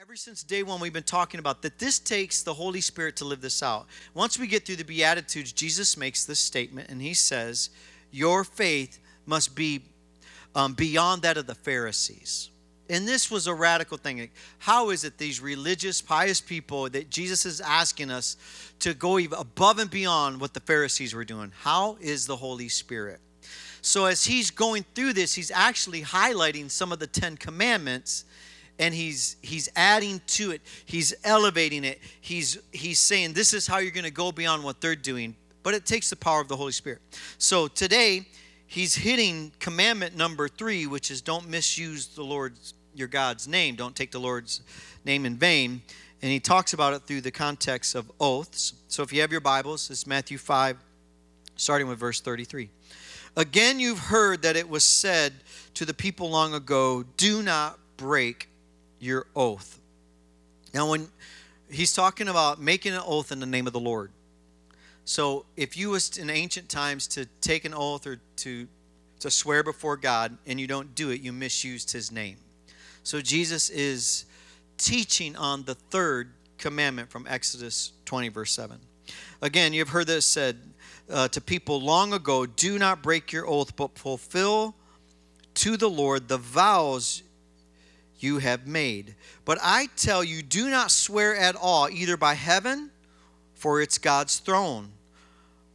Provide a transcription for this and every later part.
ever since day one, we've been talking about that this takes the Holy Spirit to live this out. Once we get through the Beatitudes, Jesus makes this statement and he says, Your faith must be um, beyond that of the Pharisees. And this was a radical thing. How is it these religious, pious people that Jesus is asking us to go above and beyond what the Pharisees were doing? How is the Holy Spirit? So, as he's going through this, he's actually highlighting some of the Ten Commandments and he's he's adding to it. He's elevating it. He's he's saying this is how you're going to go beyond what they're doing. But it takes the power of the holy spirit. So today he's hitting commandment number three which is don't misuse the lord's your god's name. Don't take the lord's name in vain. And he talks about it through the context of oaths. So if you have your bibles it's matthew 5 starting with verse 33 again you've heard that it was said to the people long ago do not break your oath. Now, when he's talking about making an oath in the name of the Lord. So, if you was in ancient times to take an oath or to to swear before God and you don't do it, you misused his name. So Jesus is teaching on the third commandment from Exodus 20 verse 7. Again, you've heard this said uh, to people long ago, do not break your oath, but fulfill to the Lord the vows you have made. But I tell you, do not swear at all, either by heaven, for it's God's throne,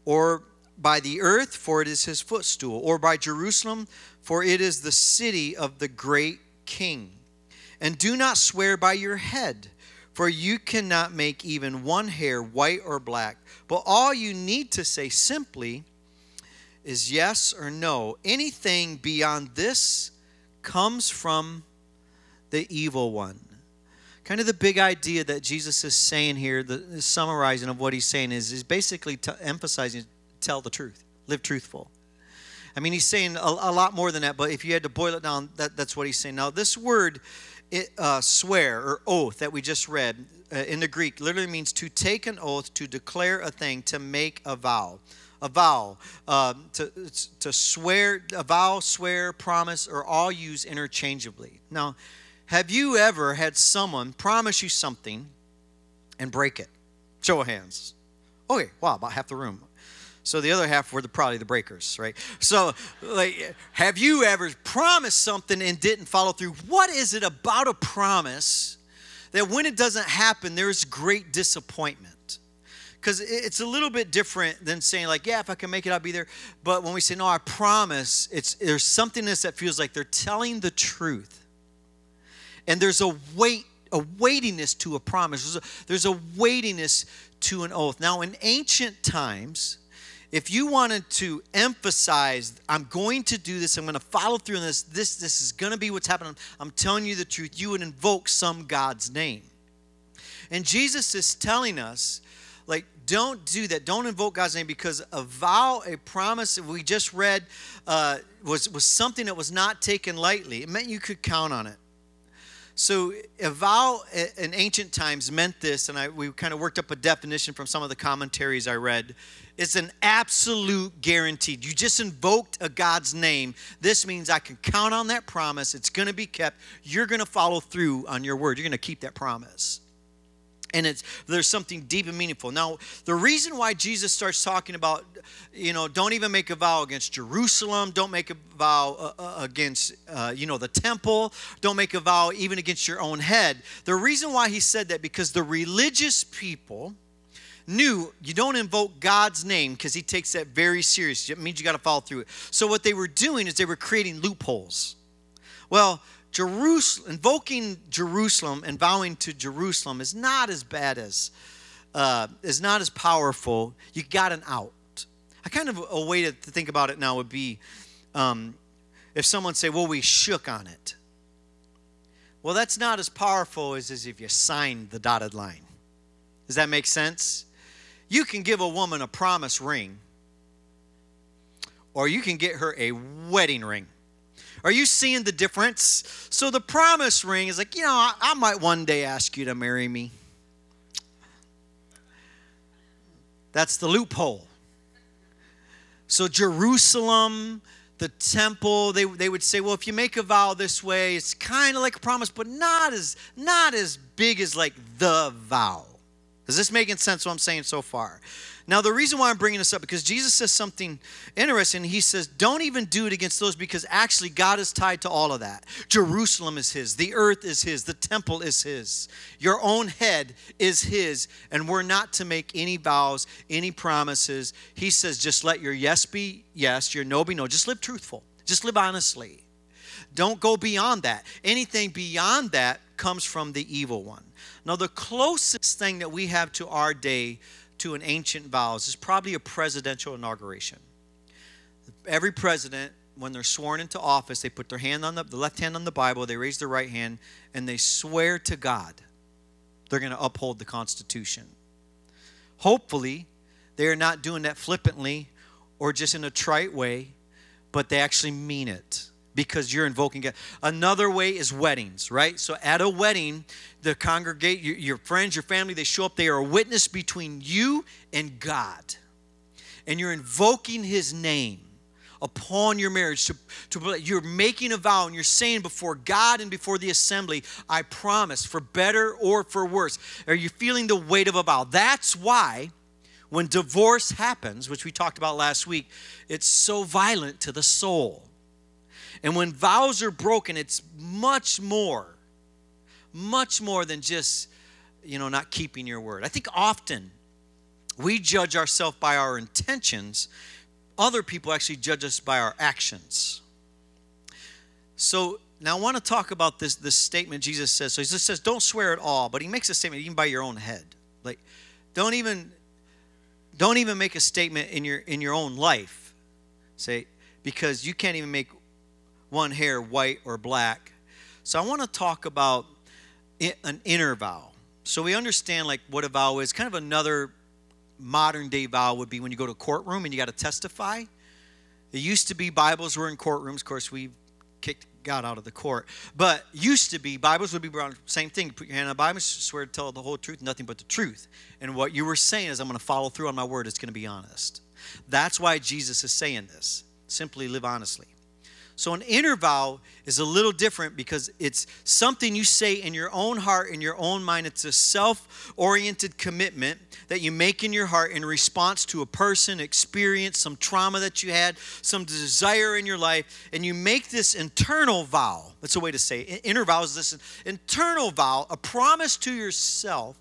or by the earth, for it is his footstool, or by Jerusalem, for it is the city of the great king. And do not swear by your head, for you cannot make even one hair white or black. But all you need to say simply is yes or no. Anything beyond this comes from the evil one. Kind of the big idea that Jesus is saying here, the, summarizing of what he's saying is, is basically t- emphasizing tell the truth, live truthful. I mean, he's saying a, a, lot more than that, but if you had to boil it down, that, that's what he's saying. Now, this word, it, uh, swear or oath that we just read uh, in the Greek literally means to take an oath, to declare a thing, to make a vow. A vow, uh, to, to swear, a vow, swear, promise, or all used interchangeably. Now, have you ever had someone promise you something and break it? Show of hands. Okay, wow, about half the room. So the other half were the, probably the breakers, right? So, like, have you ever promised something and didn't follow through? What is it about a promise that when it doesn't happen, there's great disappointment? Because it's a little bit different than saying, like, yeah, if I can make it, I'll be there. But when we say, no, I promise, it's there's somethingness that feels like they're telling the truth and there's a weight, a weightiness to a promise. There's a, there's a weightiness to an oath. Now, in ancient times, if you wanted to emphasize, I'm going to do this, I'm going to follow through on this, this, this is going to be what's happening, I'm telling you the truth, you would invoke some God's name. And Jesus is telling us, like, don't do that. Don't invoke God's name because a vow, a promise we just read uh, was, was something that was not taken lightly. It meant you could count on it. So a vow in ancient times meant this, and I, we kind of worked up a definition from some of the commentaries I read. It's an absolute guarantee. You just invoked a God's name. This means I can count on that promise. It's going to be kept. You're going to follow through on your word. You're going to keep that promise and it's there's something deep and meaningful now the reason why jesus starts talking about you know don't even make a vow against jerusalem don't make a vow uh, uh, against uh, you know the temple don't make a vow even against your own head the reason why he said that because the religious people knew you don't invoke God's name because he takes that very serious. It means you got to follow through it. So what they were doing is they were creating loopholes. Well, Jerusalem, invoking Jerusalem and vowing to Jerusalem is not as bad as, uh, is not as powerful. You got an out. I kind of a way to think about it now would be um, if someone say, "Well, we shook on it." Well, that's not as powerful as, as if you signed the dotted line. Does that make sense? You can give a woman a promise ring, or you can get her a wedding ring. Are you seeing the difference? So the promise ring is like, you know, I, I might one day ask you to marry me. That's the loophole. So Jerusalem, the temple they, they would say well if you make a vow this way it's kind of like a promise but not as not as big as like the vow is this making sense what i'm saying so far now, the reason why I'm bringing this up because Jesus says something interesting. He says, Don't even do it against those because actually God is tied to all of that. Jerusalem is His, the earth is His, the temple is His, your own head is His, and we're not to make any vows, any promises. He says, Just let your yes be yes, your no be no. Just live truthful, just live honestly. Don't go beyond that. Anything beyond that comes from the evil one. Now, the closest thing that we have to our day to an ancient vows is probably a presidential inauguration. Every president, when they're sworn into office, they put their hand on the, the left hand on the Bible, they raise their right hand, and they swear to God they're going to uphold the Constitution. Hopefully, they are not doing that flippantly or just in a trite way, but they actually mean it because you're invoking God. Another way is weddings, right? So at a wedding, the congregate, your, your, friends, your family, they show up. They are a witness between you and God. And you're invoking his name upon your marriage. To, to, you're making a vow and you're saying before God and before the assembly, I promise, for better or for worse. Are you feeling the weight of a vow? That's why when divorce happens, which we talked about last week, it's so violent to the soul and when vows are broken, it's much more, much more than just, you know, not keeping your word. I think often we judge ourselves by our intentions, other people actually judge us by our actions. So now I want to talk about this, this statement Jesus says. So he just says, don't swear at all, but he makes a statement even by your own head. Like, don't even don't even make a statement in your in your own life. Say, because you can't even make one hair white or black. So I want to talk about an inner vow. So we understand like what a vow is. Kind of another modern day vow would be when you go to a courtroom and you got to testify. It used to be Bibles were in courtrooms. Of course, we kicked God out of the court. But used to be Bibles would be brought. Same thing. Put your hand on the Bible, swear to tell the whole truth, nothing but the truth. And what you were saying is, I'm going to follow through on my word. It's going to be honest. That's why Jesus is saying this. Simply live honestly. So, an inner vow is a little different because it's something you say in your own heart, in your own mind. It's a self oriented commitment that you make in your heart in response to a person, experience, some trauma that you had, some desire in your life. And you make this internal vow. That's a way to say it. Inner vow is this internal vow, a promise to yourself.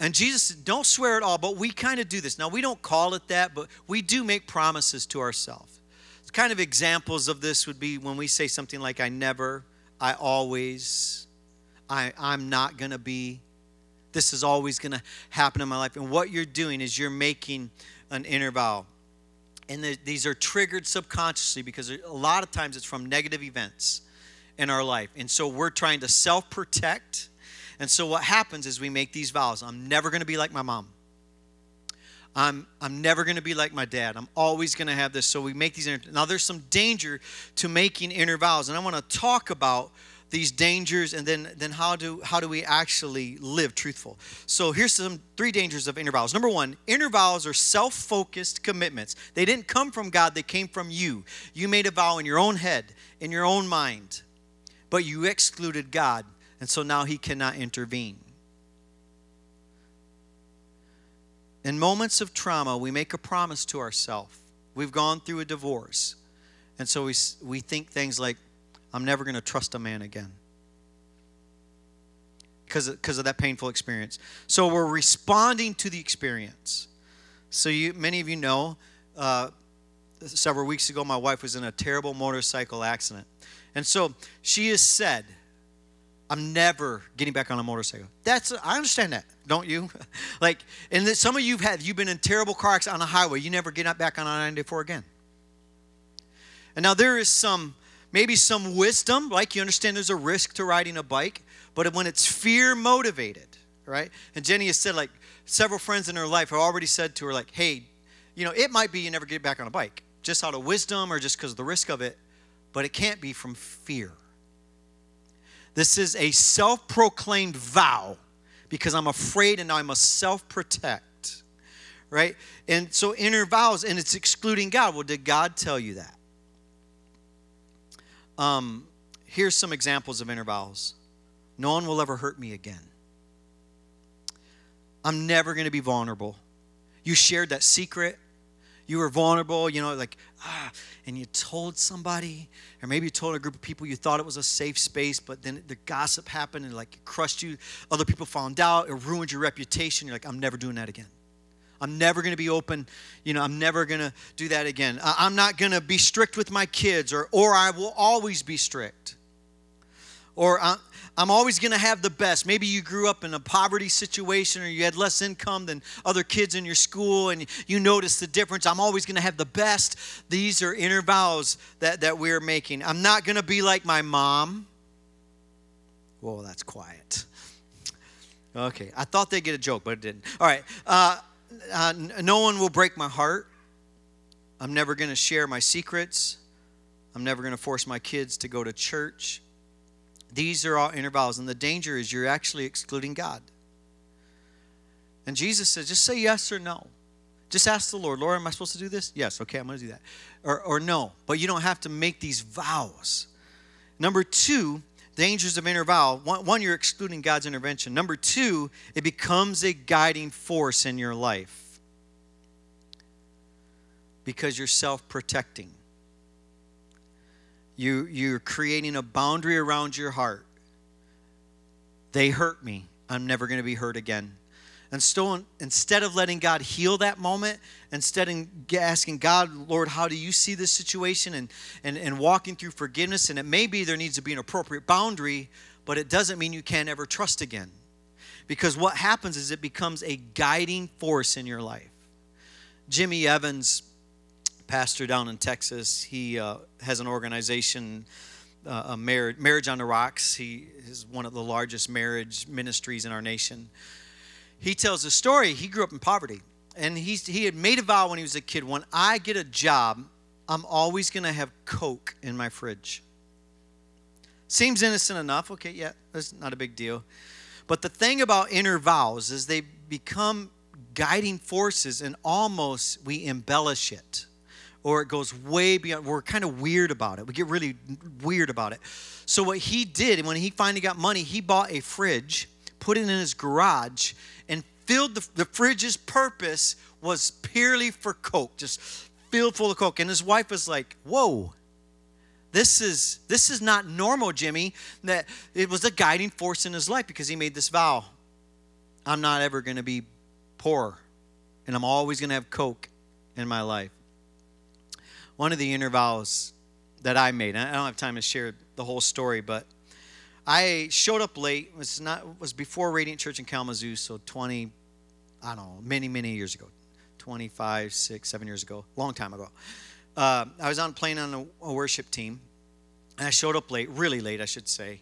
And Jesus said, don't swear at all, but we kind of do this. Now, we don't call it that, but we do make promises to ourselves kind of examples of this would be when we say something like, I never, I always, I, I'm not going to be, this is always going to happen in my life. And what you're doing is you're making an inner vow. And the, these are triggered subconsciously because a lot of times it's from negative events in our life. And so we're trying to self protect. And so what happens is we make these vows I'm never going to be like my mom. I'm, I'm never going to be like my dad. I'm always going to have this. So we make these. Now, there's some danger to making inner vows, and I want to talk about these dangers and then then how do how do we actually live truthful so here's some three dangers of inner vows number one inner vows are self-focused commitments they didn't come from god they came from you you made a vow in your own head in your own mind but you excluded god and so now he cannot intervene In moments of trauma, we make a promise to ourselves. We've gone through a divorce. And so we, we think things like, I'm never going to trust a man again because of, because of that painful experience. So we're responding to the experience. So you, many of you know, uh, several weeks ago, my wife was in a terrible motorcycle accident. And so she has said, I'm never getting back on a motorcycle. That's I understand that, don't you? like, and that some of you have you've been in terrible car accidents on a highway. You never get up back on I-94 again. And now there is some maybe some wisdom, like you understand there's a risk to riding a bike, but when it's fear motivated, right? And Jenny has said like several friends in her life have already said to her like, hey, you know, it might be you never get back on a bike, just out of wisdom or just because of the risk of it, but it can't be from fear. This is a self proclaimed vow because I'm afraid and I must self protect. right? And so inner vows, and it's excluding God. Well, did God tell you that? Um, here's some examples of inner vows. No one will ever hurt me again. I'm never going to be vulnerable. You shared that secret. You were vulnerable, you know, like, ah, and you told somebody, or maybe you told a group of people you thought it was a safe space, but then the gossip happened and like it crushed you. Other people found out, it ruined your reputation. You're like, I'm never doing that again. I'm never going to be open. You know, I'm never going to do that again. I'm not going to be strict with my kids, or, or I will always be strict. Or I'm always going to have the best. Maybe you grew up in a poverty situation or you had less income than other kids in your school and you notice the difference. I'm always going to have the best. These are inner vows that, that we're making. I'm not going to be like my mom. Whoa, that's quiet. Okay, I thought they'd get a joke, but it didn't. All right. Uh, uh, no one will break my heart. I'm never going to share my secrets. I'm never going to force my kids to go to church. These are all inner vows, and the danger is you're actually excluding God. And Jesus says, just say yes or no. Just ask the Lord, Lord, am I supposed to do this? Yes, okay, I'm going to do that. Or, or no, but you don't have to make these vows. Number two, dangers of inner vow. One, one, you're excluding God's intervention. Number two, it becomes a guiding force in your life because you're self protecting. You, you're creating a boundary around your heart. They hurt me. I'm never going to be hurt again. And still, instead of letting God heal that moment, instead of asking God, Lord, how do you see this situation? And, and, and walking through forgiveness, and it may be there needs to be an appropriate boundary, but it doesn't mean you can't ever trust again. Because what happens is it becomes a guiding force in your life. Jimmy Evans pastor down in Texas. He uh, has an organization, uh, a marriage, marriage on the Rocks. He is one of the largest marriage ministries in our nation. He tells a story. He grew up in poverty, and he he had made a vow when he was a kid. When I get a job, I'm always going to have Coke in my fridge. Seems innocent enough. Okay, yeah, that's not a big deal. But the thing about inner vows is they become guiding forces and almost we embellish it or it goes way beyond. We're kind of weird about it. We get really weird about it. So, what he did when he finally got money, he bought a fridge, put it in his garage, and filled the, the fridge's purpose was purely for Coke, just filled full of Coke. And his wife was like, Whoa. This is this is not normal, Jimmy. That it was a guiding force in his life because he made this vow. I'm not ever going to be poor, and I'm always going to have Coke in my life one of the inner vows that I made. I don't have time to share the whole story, but I showed up late. It was not was before Radiant Church in Kalamazoo, so 20, I don't know, many many years ago, 25, six, seven years ago, long time ago. Uh, I was on playing on a, a, worship team, and I showed up late, really late, I should say.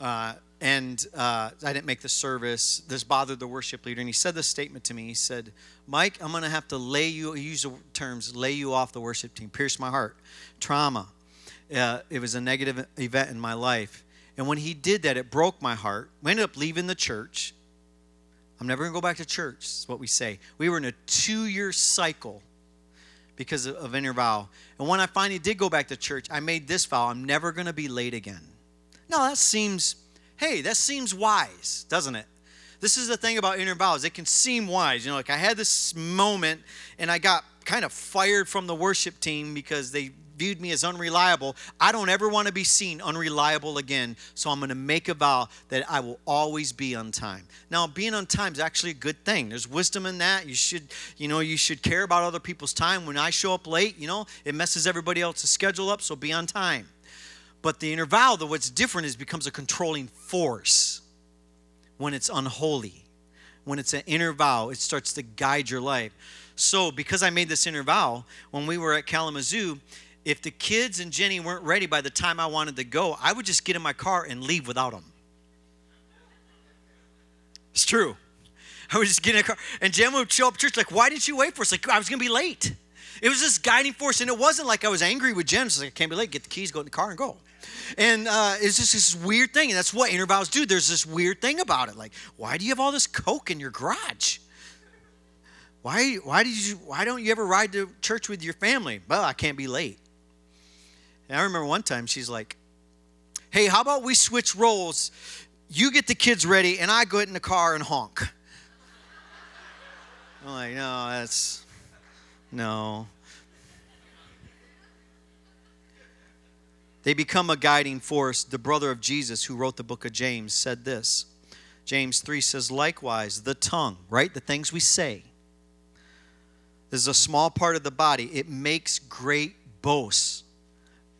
Uh, and uh, I didn't make the service. This bothered the worship leader, and he said this statement to me. He said, "Mike, I'm going to have to lay you. Use the terms lay you off the worship team. Pierce my heart, trauma. Uh, it was a negative event in my life, and when he did that, it broke my heart. We ended up leaving the church. I'm never going to go back to church. Is what we say. We were in a two-year cycle because of, of inner vow. And when I finally did go back to church, I made this vow: I'm never going to be late again. Now that seems hey, that seems wise, doesn't it? This is the thing about inner vows. It can seem wise. You know, like I had this moment and I got kind of fired from the worship team because they viewed me as unreliable. I don't ever want to be seen unreliable again. So I'm going to make a vow that I will always be on time. Now, being on time is actually a good thing. There's wisdom in that. You should, you know, you should care about other people's time. When I show up late, you know, it messes everybody else's schedule up, so be on time. But the inner vow, though, what's different is becomes a controlling force when it's unholy. When it's an inner vow, it starts to guide your life. So, because I made this inner vow, when we were at Kalamazoo, if the kids and Jenny weren't ready by the time I wanted to go, I would just get in my car and leave without them. It's true. I would just get in a car, and Jen would show up church like, "Why didn't you wait for us?" Like I was gonna be late. It was this guiding force, and it wasn't like I was angry with Jen. It's like I can't be late. Get the keys, go in the car, and go. And uh, it's just this weird thing. And that's what inner vows do. There's this weird thing about it. Like, why do you have all this Coke in your garage? why why did you why don't you ever ride to church with your family? Well, I can't be late. And I remember one time she's like, "Hey, how about we switch roles? You get the kids ready, and I go in the car and honk." I'm like, no, that's no. They become a guiding force. The brother of Jesus, who wrote the book of James, said this. James 3 says, likewise, the tongue, right? The things we say, is a small part of the body. It makes great boasts.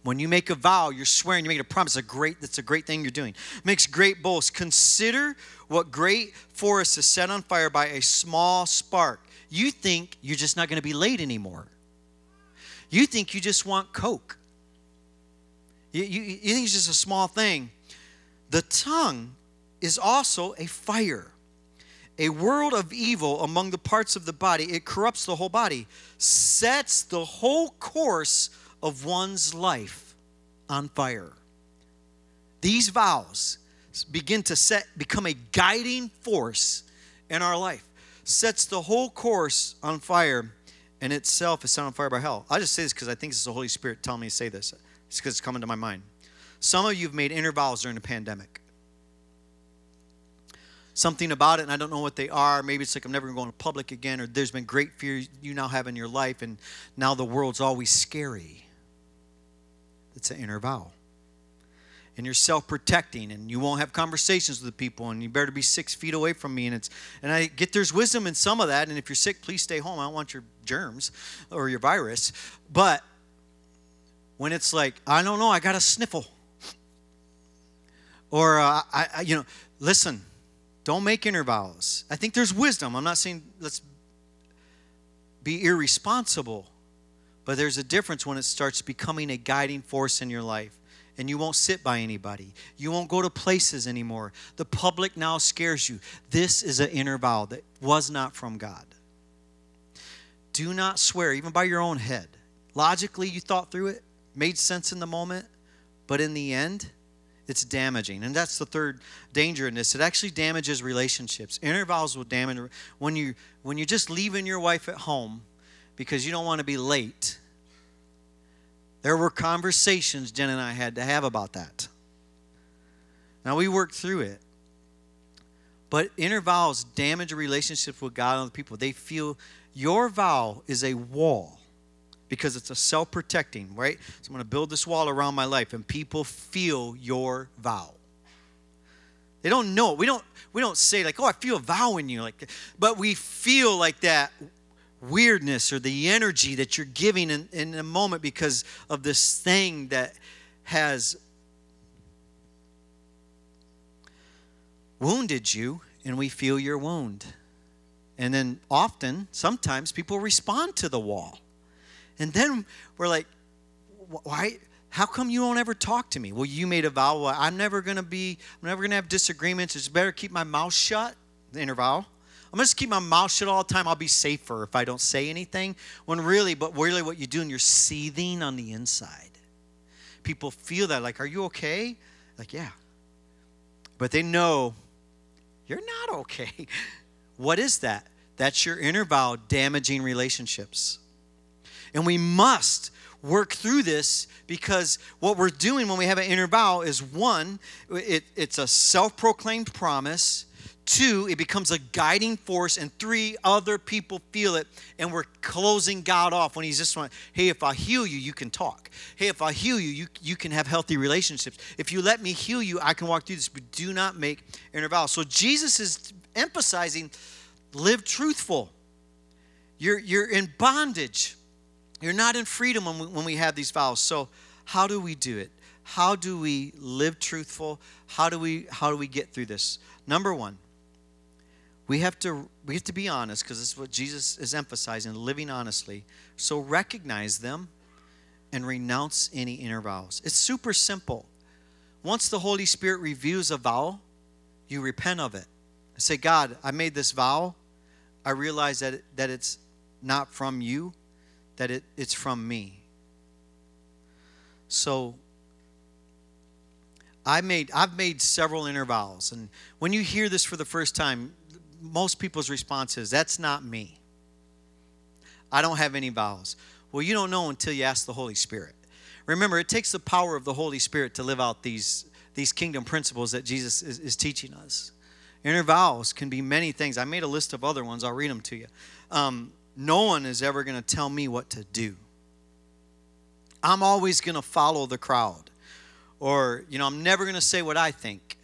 When you make a vow, you're swearing, you make a promise. A great, that's a great thing you're doing. Makes great boasts. Consider what great forest is set on fire by a small spark. You think you're just not going to be late anymore. You think you just want Coke. You, you, you think it's just a small thing. The tongue is also a fire, a world of evil among the parts of the body. It corrupts the whole body, sets the whole course of one's life on fire. These vows begin to set become a guiding force in our life sets the whole course on fire and itself is set on fire by hell i just say this because i think it's the holy spirit telling me to say this it's because it's coming to my mind. Some of you have made inner vows during the pandemic. Something about it, and I don't know what they are. Maybe it's like I'm never going to public again, or there's been great fear you now have in your life, and now the world's always scary. It's an inner vow. And you're self-protecting, and you won't have conversations with people, and you better be six feet away from me. And it's and I get there's wisdom in some of that. And if you're sick, please stay home. I don't want your germs or your virus. But when it's like, I don't know, I got a sniffle. Or, uh, I, I, you know, listen, don't make inner vows. I think there's wisdom. I'm not saying let's be irresponsible, but there's a difference when it starts becoming a guiding force in your life. And you won't sit by anybody. You won't go to places anymore. The public now scares you. This is an inner vow that was not from God. Do not swear, even by your own head. Logically, you thought through it made sense in the moment, but in the end, it's damaging. And that's the third danger in this. It actually damages relationships. Inner vows will damage when you when you're just leaving your wife at home because you don't want to be late. There were conversations Jen and I had to have about that. Now we worked through it. But inner vows damage a relationship with God and other people. They feel your vow is a wall because it's a self protecting, right? So I'm going to build this wall around my life, and people feel your vow. They don't know. We don't, we don't say, like, oh, I feel a vow in you. Like, but we feel like that weirdness or the energy that you're giving in, in a moment because of this thing that has wounded you, and we feel your wound. And then often, sometimes people respond to the wall. And then we're like, why? How come you don't ever talk to me? Well, you made a vow. Well, I'm never going to be, I'm never to have disagreements. It's better keep my mouth shut, the inner vow. I'm just keep my mouth shut all the time. I'll be safer if I don't say anything. When really, but really what you're doing, you're seething on the inside. People feel that, like, are you okay? Like, yeah. But they know you're not okay. What is that? That's your inner vow damaging relationships. And we must work through this because what we're doing when we have an inner vow is one, it, it's a self proclaimed promise. Two, it becomes a guiding force. And three, other people feel it. And we're closing God off when He's just like, hey, if I heal you, you can talk. Hey, if I heal you, you, you can have healthy relationships. If you let me heal you, I can walk through this. But do not make inner vows. So Jesus is emphasizing live truthful. You're, you're in bondage you're not in freedom when we, when we have these vows. So, how do we do it? How do we live truthful? How do we how do we get through this? Number 1, we have to we have to be honest because this is what Jesus is emphasizing, living honestly. So recognize them and renounce any inner vows. It's super simple. Once the Holy Spirit reviews a vow, you repent of it. Say, God, I made this vow. I realize that, that it's not from you that it, it's from me. So I made I've made several inner vows, and when you hear this for the first time, most people's response is, "That's not me." I don't have any vows. Well, you don't know until you ask the Holy Spirit. Remember, it takes the power of the Holy Spirit to live out these, these kingdom principles that Jesus is, is teaching us. Inner vows can be many things. I made a list of other ones. I'll read them to you. Um, no one is ever going to tell me what to do. I'm always going to follow the crowd. Or, you know, I'm never going to say what I think.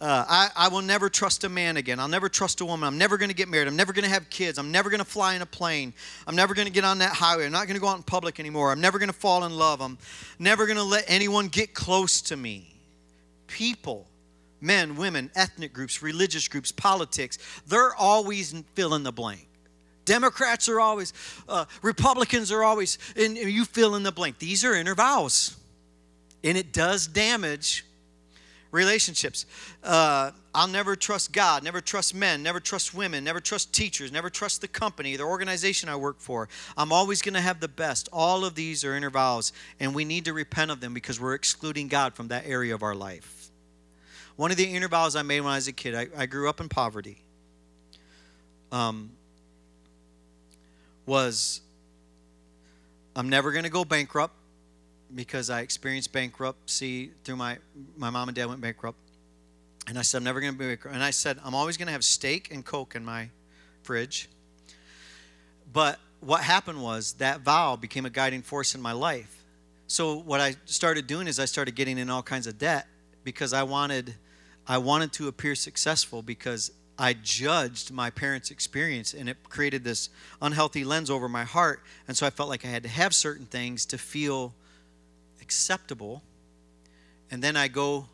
Uh, I, I will never trust a man again. I'll never trust a woman. I'm never going to get married. I'm never going to have kids. I'm never going to fly in a plane. I'm never going to get on that highway. I'm not going to go out in public anymore. I'm never going to fall in love. I'm never going to let anyone get close to me. People, men, women, ethnic groups, religious groups, politics, they're always fill in the blank. Democrats are always, uh, Republicans are always, and you fill in the blank. These are inner vows. And it does damage relationships. Uh, I'll never trust God, never trust men, never trust women, never trust teachers, never trust the company, the organization I work for. I'm always going to have the best. All of these are inner vows, and we need to repent of them because we're excluding God from that area of our life. One of the inner vows I made when I was a kid, I, I grew up in poverty. Um, was I'm never going to go bankrupt because I experienced bankruptcy through my my mom and dad went bankrupt. And I said I'm never going to be bankrupt. And I said I'm always going to have steak and coke in my fridge. But what happened was that vow became a guiding force in my life. So what I started doing is I started getting in all kinds of debt because I wanted I wanted to appear successful because I judged my parents' experience and it created this unhealthy lens over my heart. And so I felt like I had to have certain things to feel acceptable. And then I go,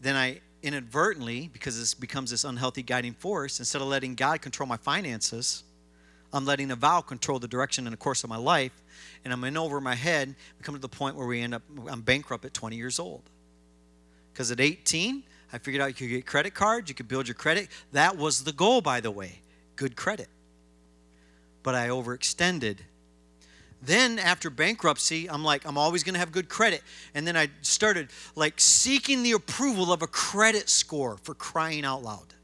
then I inadvertently, because this becomes this unhealthy guiding force, instead of letting God control my finances, I'm letting a vow control the direction and the course of my life. And I'm in over my head. We come to the point where we end up, I'm bankrupt at 20 years old. Because at 18, I figured out you could get credit cards, you could build your credit. That was the goal, by the way good credit. But I overextended. Then after bankruptcy, I'm like, I'm always going to have good credit. And then I started like seeking the approval of a credit score for crying out loud.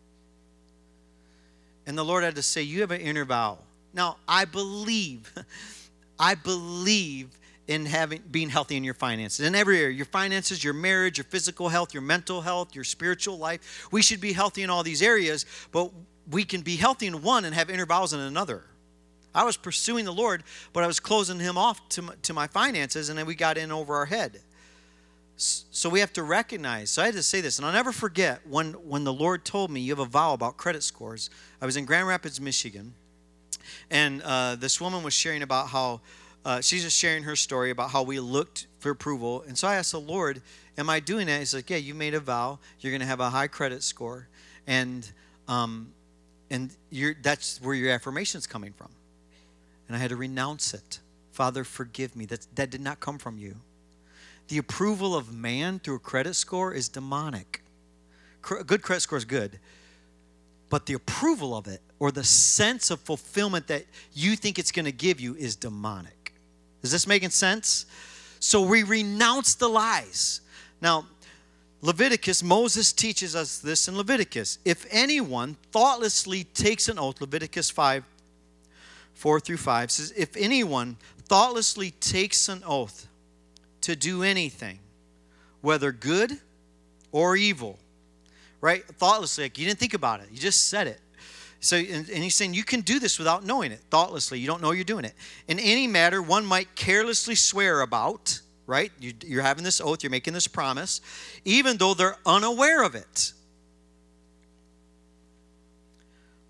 And the Lord had to say, You have an inner vow. Now, I believe, I believe in having being healthy in your finances. In every area your finances your marriage your physical health your mental health your spiritual life we should be healthy in all these areas but we can be healthy in one and have inner vows in another. I was pursuing the lord but i was closing him off to my, to my finances and then we got in over our head. So we have to recognize so i had to say this and i'll never forget when when the lord told me you have a vow about credit scores. I was in grand rapids michigan and uh, this woman was sharing about how uh, she's just sharing her story about how we looked for approval. And so I asked the Lord, Am I doing that? He's like, Yeah, you made a vow. You're going to have a high credit score. And, um, and you're, that's where your affirmation is coming from. And I had to renounce it. Father, forgive me. That, that did not come from you. The approval of man through a credit score is demonic. A good credit score is good, but the approval of it or the sense of fulfillment that you think it's going to give you is demonic. Is this making sense? So we renounce the lies. Now, Leviticus, Moses teaches us this in Leviticus. If anyone thoughtlessly takes an oath, Leviticus 5, 4 through 5 says, If anyone thoughtlessly takes an oath to do anything, whether good or evil, right? Thoughtlessly, like you didn't think about it, you just said it. So, and, and, he's saying you can do this without knowing it, thoughtlessly. You don't know you're doing it. In any matter, one might carelessly swear about, right? You, you're having this oath, you're making this promise, even though they're unaware of it.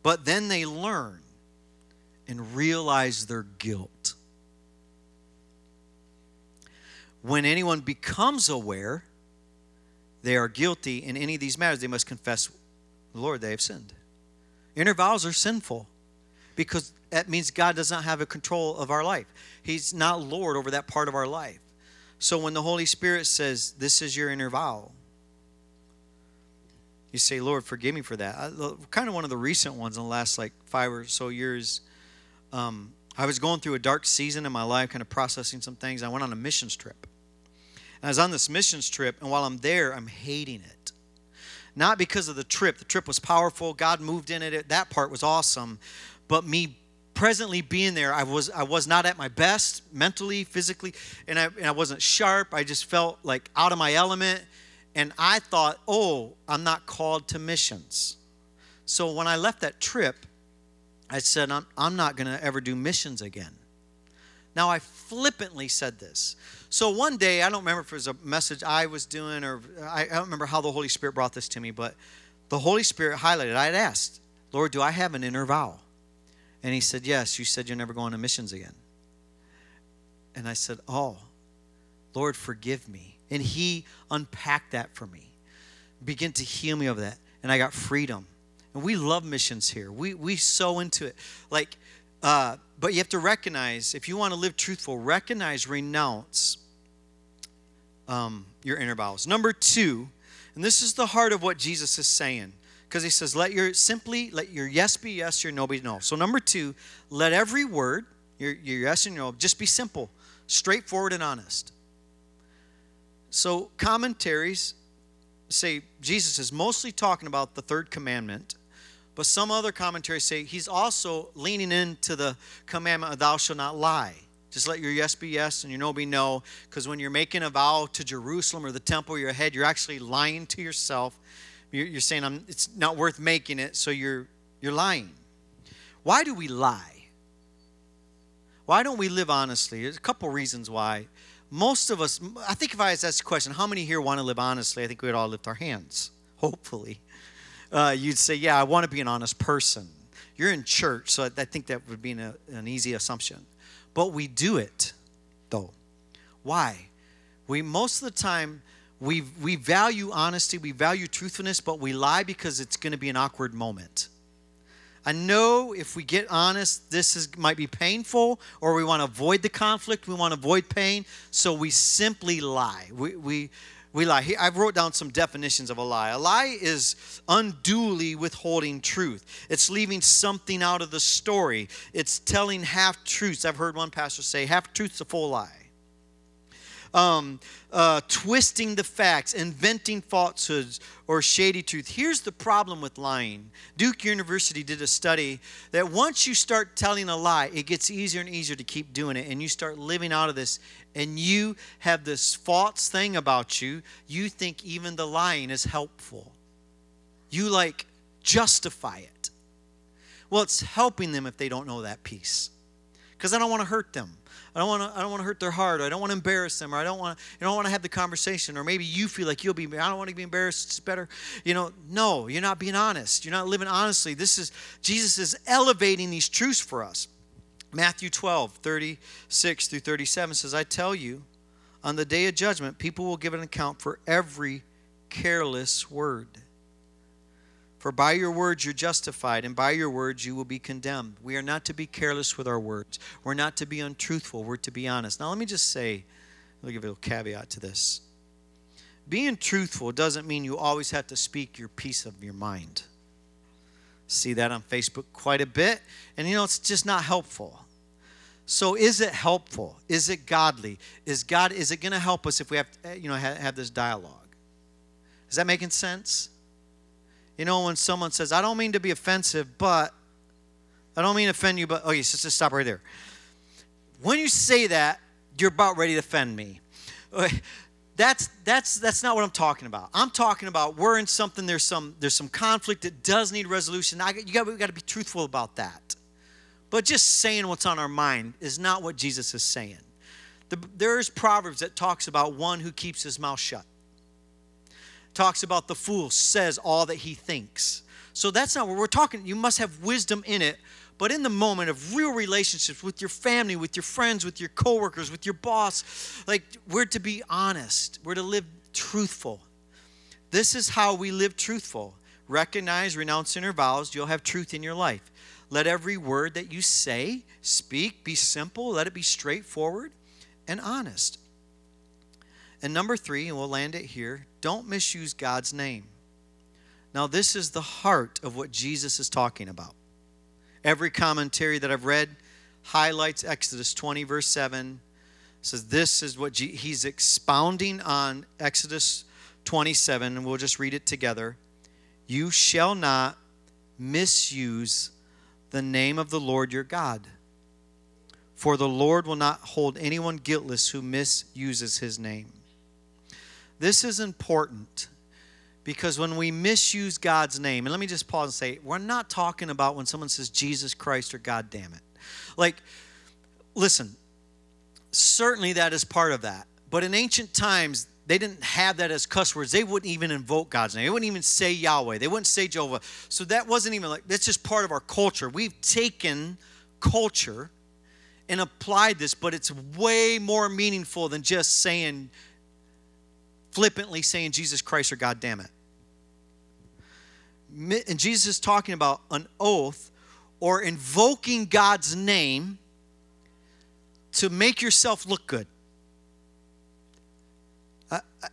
But then they learn and realize their guilt. When anyone becomes aware they are guilty in any of these matters, they must confess, Lord, they have sinned. Inner vows are sinful because that means God does not have a control of our life. He's not Lord over that part of our life. So when the Holy Spirit says, This is your inner vow, you say, Lord, forgive me for that. I, kind of one of the recent ones in the last like five or so years. Um, I was going through a dark season in my life, kind of processing some things. I went on a missions trip. And I was on this missions trip, and while I'm there, I'm hating it not because of the trip. The trip was powerful. God moved in it. That part was awesome. But me presently being there, I was I was not at my best mentally, physically, and I, and I wasn't sharp. I just felt like out of my element, and I thought, oh, I'm not called to missions. So when I left that trip, I said, I'm, I'm not going to ever do missions again. Now, I flippantly said this. So one day, I don't remember if it was a message I was doing or I, I don't remember how the Holy Spirit brought this to me, but the Holy Spirit highlighted. I had asked, Lord, do I have an inner vow? And he said, Yes, you said you're never going to missions again. And I said, Oh, Lord, forgive me. And he unpacked that for me, began to heal me of that. And I got freedom. And we love missions here. We, we so into it. Like, uh, but you have to recognize, if you want to live truthful, recognize, renounce um, your inner vows. Number two, and this is the heart of what Jesus is saying because he says, let your simply let your yes be yes, your no be no. So number two, let every word, your, your yes and your no, just be simple, straightforward, and honest. So commentaries say Jesus is mostly talking about the third commandment, but some other commentaries say he's also leaning into the commandment of thou shalt not lie. Just let your yes be yes and your no be no. Because when you're making a vow to Jerusalem or the temple or your head, you're actually lying to yourself you're saying I'm, it's not worth making it, so you're, you're lying. Why do we lie? Why don't we live honestly? There's a couple reasons why. Most of us, I think if I asked the question, how many here want to live honestly? I think we'd all lift our hands, hopefully. Uh, you'd say, yeah, I want to be an honest person. You're in church, so I think that would be an, an easy assumption. But we do it, though. Why? We most of the time we, we value honesty, we value truthfulness, but we lie because it's going to be an awkward moment. I know if we get honest, this is, might be painful, or we want to avoid the conflict, we want to avoid pain, so we simply lie. We, we, we lie. I wrote down some definitions of a lie. A lie is unduly withholding truth. It's leaving something out of the story. It's telling half truths. I've heard one pastor say, half truth's a full lie um, uh, twisting the facts, inventing falsehoods or shady truth. Here's the problem with lying. Duke University did a study that once you start telling a lie, it gets easier and easier to keep doing it, and you start living out of this, and you have this false thing about you. You think even the lying is helpful. You like justify it. Well, it's helping them if they don't know that piece. Because I don't want to hurt them. I don't want to. I don't want to hurt their heart. Or I don't want to embarrass them. Or I don't want. I don't want to have the conversation. Or maybe you feel like you'll be. I don't want to be embarrassed. It's better. You know. No, you're not being honest. You're not living honestly. This is Jesus is elevating these truths for us. Matthew 12, 36 through 37 says, I tell you, on the day of judgment, people will give an account for every careless word. For by your words you're justified, and by your words you will be condemned. We are not to be careless with our words. We're not to be untruthful. We're to be honest. Now, let me just say, let me give a little caveat to this. Being truthful doesn't mean you always have to speak your piece of your mind. See that on Facebook quite a bit, and you know, it's just not helpful. So, is it helpful? Is it godly? Is God? Is it going to help us if we have, eh, you know, have, have this dialogue? Is that making sense? You know, when someone says, I don't mean to be offensive, but I don't mean to offend you, but, oh, yes, just stop right there. When you say that, you're about ready to offend me. That's, that's, that's not what I'm talking about. I'm talking about we're in something, there's some, there's some conflict that does need resolution. I, you got, we got to be truthful about that. But just saying what's on our mind is not what Jesus is saying. The, there's Proverbs that talks about one who keeps his mouth shut talks about the fool says all that he thinks. So that's not what we're talking. You must have wisdom in it, but in the moment of real relationships with your family, with your friends, with your coworkers, with your boss, like we're to be honest. We're to live truthful. This is how we live truthful. Recognize, renounce inner vows, you'll have truth in your life. Let every word that you say, speak, be simple, let it be straightforward and honest. And number three, and we'll land it here don't misuse God's name. Now, this is the heart of what Jesus is talking about. Every commentary that I've read highlights Exodus 20, verse 7. Says this is what he's expounding on Exodus 27, and we'll just read it together. You shall not misuse the name of the Lord your God. For the Lord will not hold anyone guiltless who misuses his name. This is important because when we misuse God's name, and let me just pause and say, we're not talking about when someone says Jesus Christ or God damn it. Like, listen, certainly that is part of that. But in ancient times, they didn't have that as cuss words. They wouldn't even invoke God's name. They wouldn't even say Yahweh. They wouldn't say Jehovah. So that wasn't even like, that's just part of our culture. We've taken culture and applied this, but it's way more meaningful than just saying, flippantly saying Jesus Christ or God damn it. And Jesus is talking about an oath or invoking God's name to make yourself look good. I, I,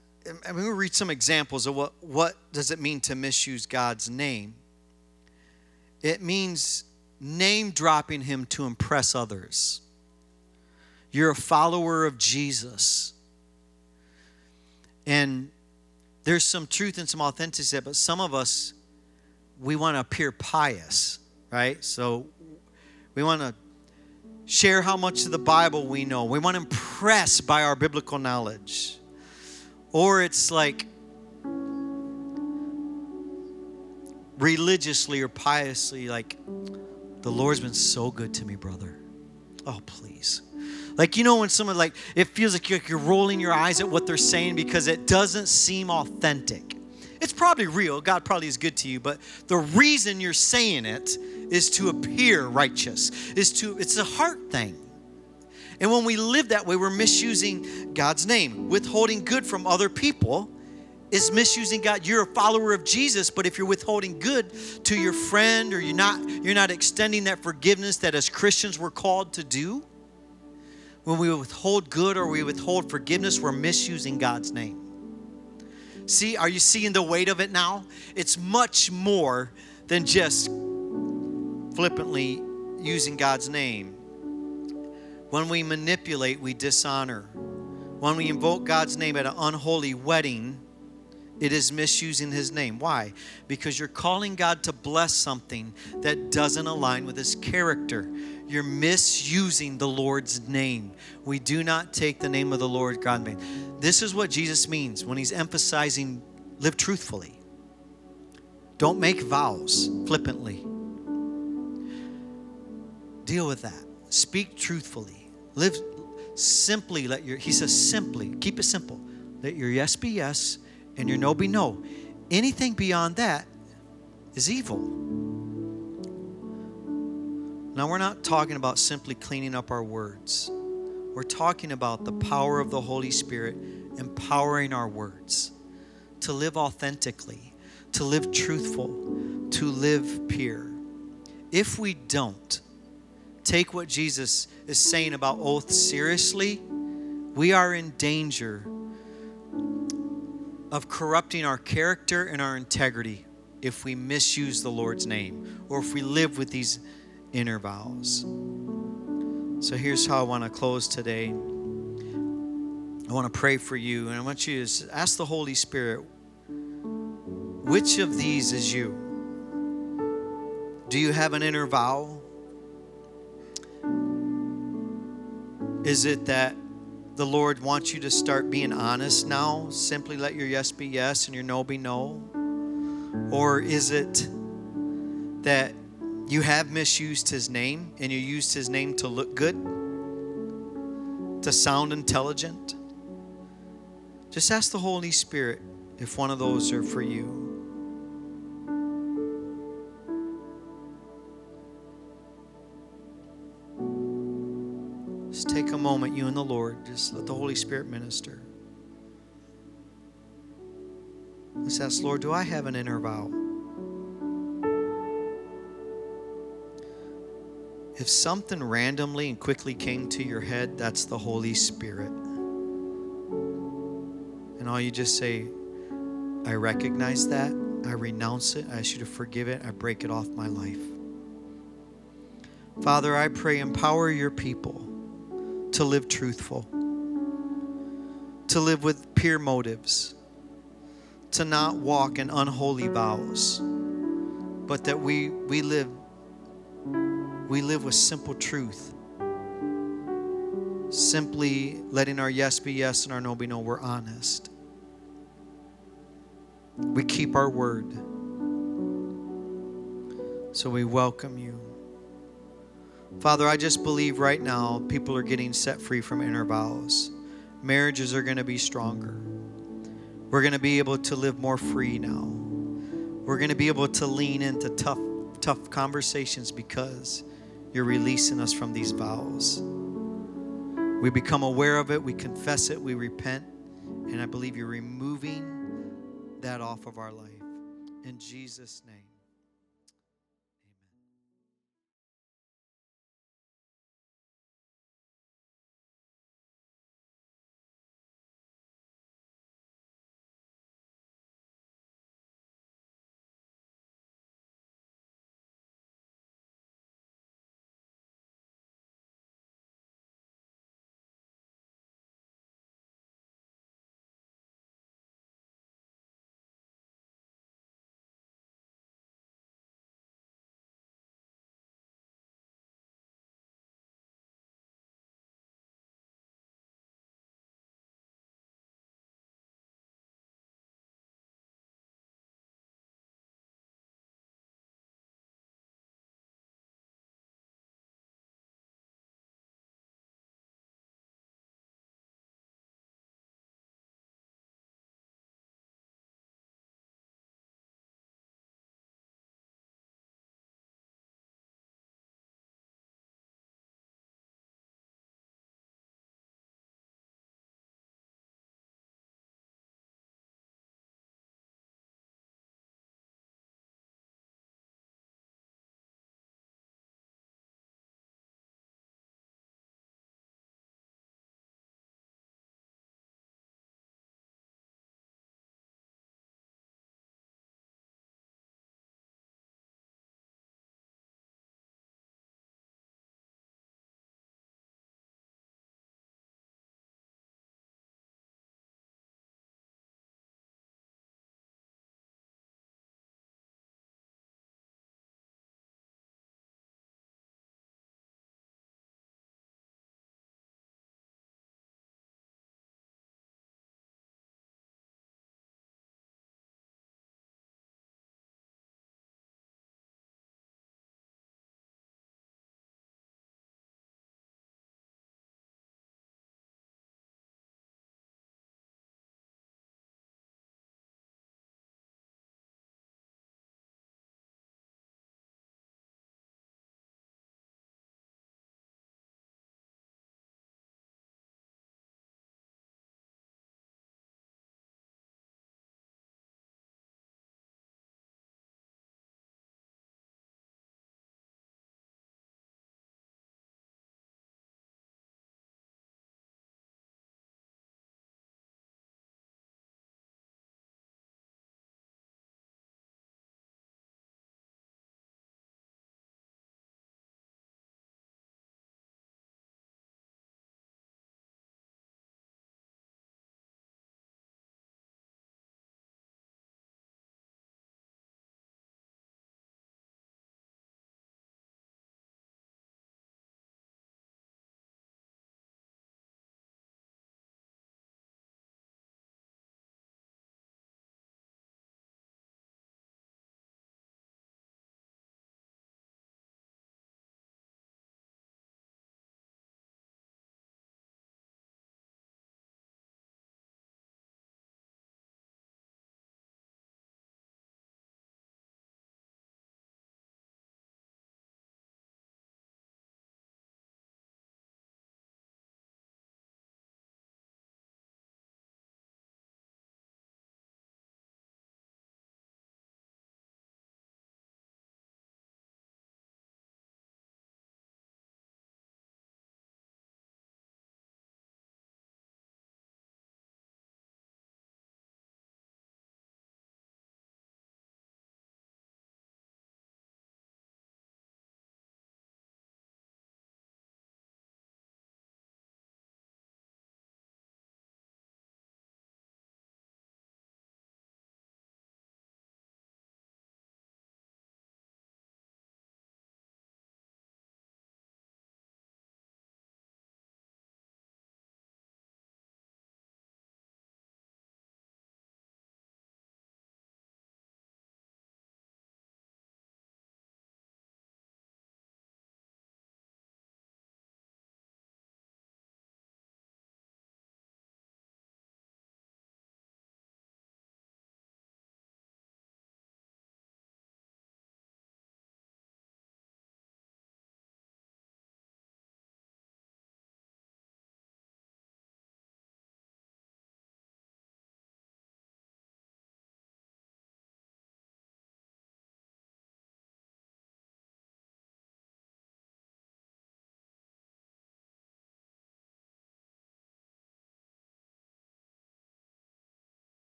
I'm going to read some examples of what, what does it mean to misuse God's name. It means name dropping him to impress others. You're a follower of Jesus. And there's some truth and some authenticity, but some of us, we want to appear pious, right? So we want to share how much of the Bible we know. We want to impress by our biblical knowledge. Or it's like religiously or piously, like, the Lord's been so good to me, brother. Oh, please. Like, you know, when someone, like, it feels like you're, you're rolling your eyes at what they're saying because it doesn't seem authentic. It's probably real. God probably is good to you, but the reason you're saying it is to appear righteous, is to, it's a heart thing. And when we live that way, we're misusing God's name. Withholding good from other people is misusing God. You're a follower of Jesus, but if you're withholding good to your friend or you're not you're not extending that forgiveness that as Christians we're called to do, when we withhold good or we withhold forgiveness, we're misusing God's name. See, are you seeing the weight of it now? It's much more than just flippantly using God's name. When we manipulate, we dishonor. When we invoke God's name at an unholy wedding, it is misusing his name. Why? Because you're calling God to bless something that doesn't align with his character. You're misusing the Lord's name. We do not take the name of the Lord God name. This is what Jesus means when he's emphasizing live truthfully. Don't make vows flippantly. Deal with that. Speak truthfully. Live simply. Let your he says simply. Keep it simple. Let your yes be yes and your no be no. Anything beyond that is evil. Now, we're not talking about simply cleaning up our words. We're talking about the power of the Holy Spirit empowering our words to live authentically, to live truthful, to live pure. If we don't take what Jesus is saying about oaths seriously, we are in danger of corrupting our character and our integrity if we misuse the Lord's name or if we live with these inner vows. So here's how I want to close today. I want to pray for you, and I want you to ask the Holy Spirit which of these is you? Do you have an inner vow? Is it that the Lord wants you to start being honest now? Simply let your yes be yes and your no be no? Or is it that you have misused his name and you used his name to look good, to sound intelligent? Just ask the Holy Spirit if one of those are for you. Just take a moment, you and the Lord. Just let the Holy Spirit minister. Let's ask, Lord, do I have an inner vow? If something randomly and quickly came to your head, that's the Holy Spirit. And all you just say, I recognize that. I renounce it. I ask you to forgive it. I break it off my life. Father, I pray, empower your people to live truthful, to live with pure motives, to not walk in unholy vows, but that we, we live We live with simple truth. Simply letting our yes be yes and our no be no. We're honest. We keep our word. So we welcome you. Father, I just believe right now people are getting set free from inner vows. Marriages are going to be stronger. We're going to be able to live more free now. We're going to be able to lean into tough, tough conversations because you're releasing us from these vows. We become aware of it, we confess it, we repent, and I believe you're removing that off of our life. In Jesus' name.